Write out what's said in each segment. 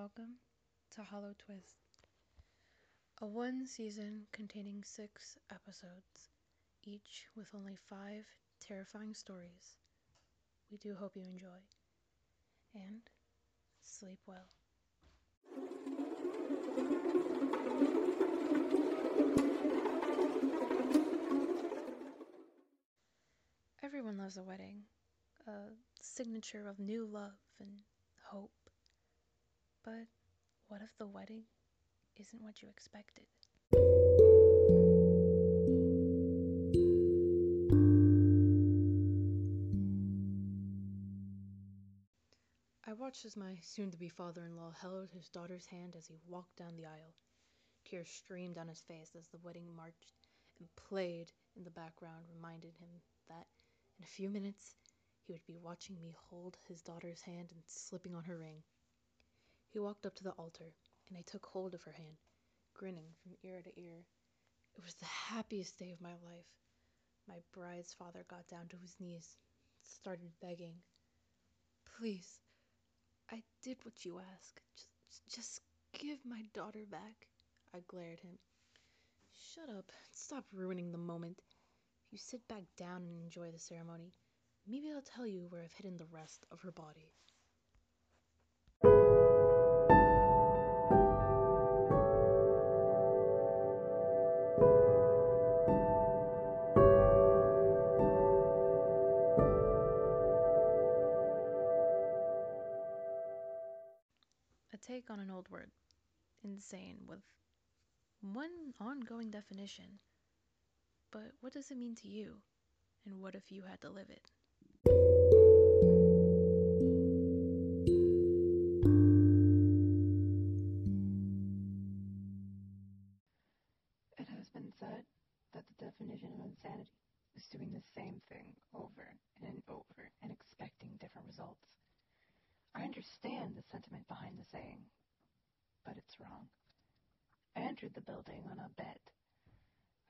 welcome to Hollow Twist, a one season containing six episodes, each with only five terrifying stories. We do hope you enjoy and sleep well. Everyone loves a wedding, a signature of new love and hope. But what if the wedding isn't what you expected? I watched as my soon to be father in law held his daughter's hand as he walked down the aisle. Tears streamed down his face as the wedding marched and played in the background, reminded him that in a few minutes he would be watching me hold his daughter's hand and slipping on her ring. He walked up to the altar, and I took hold of her hand, grinning from ear to ear. It was the happiest day of my life. My bride's father got down to his knees, started begging. Please, I did what you asked. Just, just give my daughter back. I glared at him. Shut up. Stop ruining the moment. If you sit back down and enjoy the ceremony, maybe I'll tell you where I've hidden the rest of her body. On an old word, insane, with one ongoing definition. But what does it mean to you? And what if you had to live it? Sentiment behind the saying, but it's wrong. I entered the building on a bet.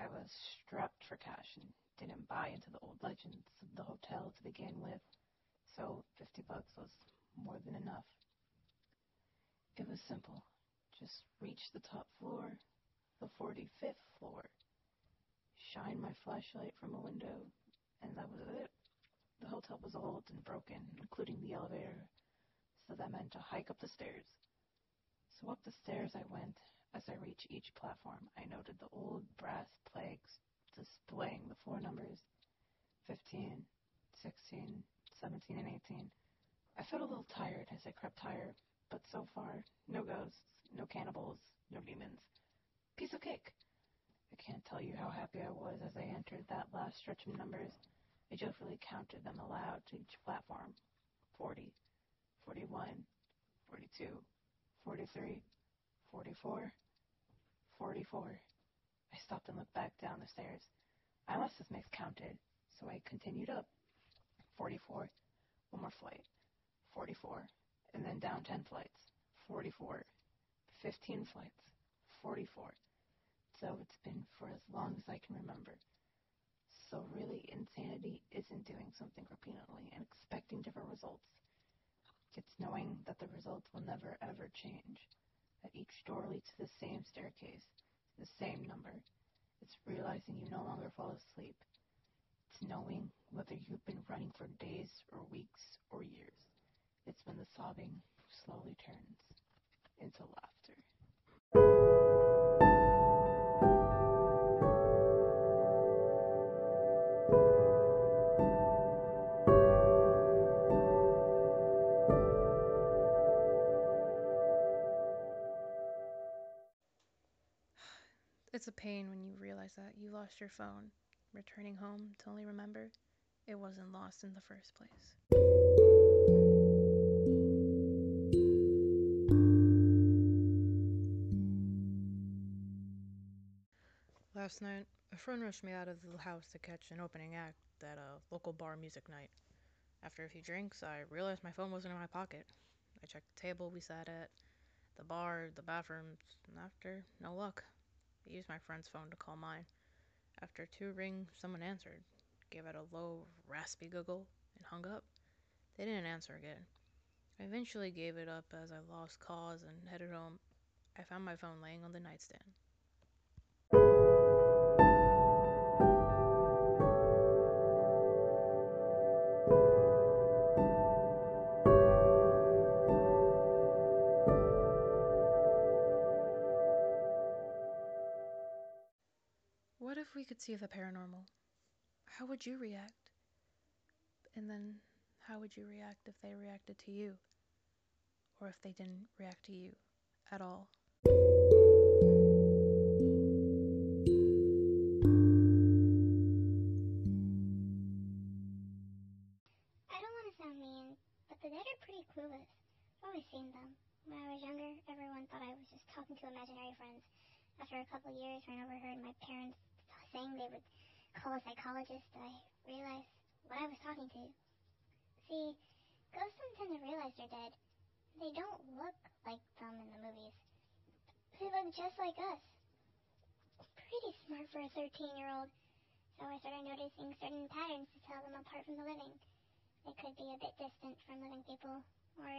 I was strapped for cash and didn't buy into the old legends of the hotel to begin with, so 50 bucks was more than enough. It was simple. Just reach the top floor, the 45th floor, shine my flashlight from a window, and that was it. The hotel was old and broken, including the elevator, that meant to hike up the stairs. So up the stairs I went. As I reached each platform, I noted the old brass plaques displaying the floor numbers 15, 16, 17, and 18. I felt a little tired as I crept higher, but so far, no ghosts, no cannibals, no demons. Piece of cake. I can't tell you how happy I was as I entered that last stretch of numbers. I joyfully counted them aloud to each platform 40, 41, 42, 43, 44, 44. I stopped and looked back down the stairs. I must have miscounted, so I continued up. 44, one more flight. 44, and then down 10 flights. 44, 15 flights. 44. So it's been for as long as I can remember. So really, insanity isn't doing something repeatedly and expecting different results. It's knowing that the results will never ever change, that each door leads to the same staircase, the same number. It's realizing you no longer fall asleep. It's knowing whether you've been running for days or weeks or years. It's when the sobbing slowly turns into laughter. It's a pain when you realize that you lost your phone, returning home to only remember it wasn't lost in the first place. Last night, a friend rushed me out of the house to catch an opening act at a local bar music night. After a few drinks, I realized my phone wasn't in my pocket. I checked the table we sat at, the bar, the bathrooms, and after no luck. I used my friend's phone to call mine. After two rings, someone answered, gave out a low, raspy giggle, and hung up. They didn't answer again. I eventually gave it up as I lost cause and headed home. I found my phone laying on the nightstand. See the paranormal? How would you react? And then, how would you react if they reacted to you? Or if they didn't react to you at all? I don't want to sound mean, but the dead are pretty clueless. I've always seen them. When I was younger, everyone thought I was just talking to imaginary friends. After a couple years, when I overheard my parents saying they would call a psychologist, I realized what I was talking to. See, ghosts don't tend to realize they're dead. They don't look like them in the movies. They look just like us. Pretty smart for a 13 year old. So I started noticing certain patterns to tell them apart from the living. They could be a bit distant from living people, or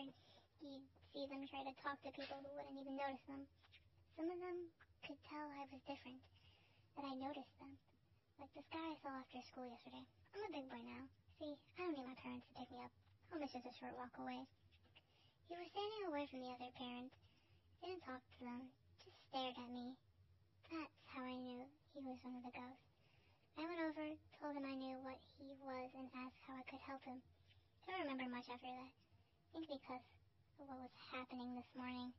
you'd see them try to talk to people who wouldn't even notice them. Some of them could tell I was different, that I noticed them. Like this guy I saw after school yesterday. I'm a big boy now. See, I don't need my parents to pick me up. Home is just a short walk away. He was standing away from the other parents. Didn't talk to them. Just stared at me. That's how I knew he was one of the ghosts. I went over, told him I knew what he was, and asked how I could help him. Don't remember much after that. I think because of what was happening this morning.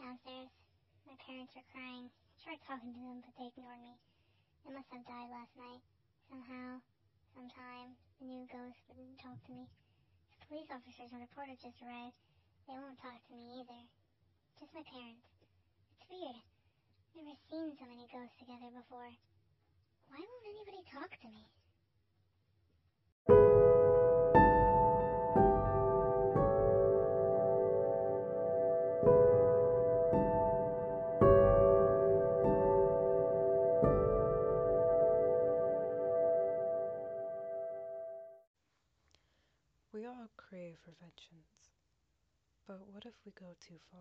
Downstairs, my parents were crying. I tried talking to them, but they ignored me. They must have died last night. Somehow, sometime, the new ghost wouldn't talk to me. The police officers and reporters just arrived. They won't talk to me either. Just my parents. It's weird. Never seen so many ghosts together before. Why won't anybody talk to me? Too far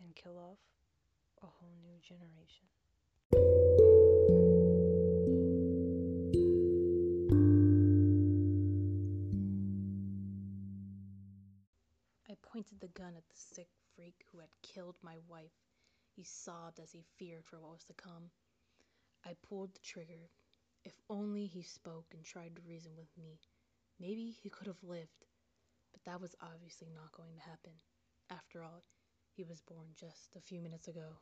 and kill off a whole new generation? I pointed the gun at the sick freak who had killed my wife. He sobbed as he feared for what was to come. I pulled the trigger. If only he spoke and tried to reason with me, maybe he could have lived. But that was obviously not going to happen. After all, he was born just a few minutes ago.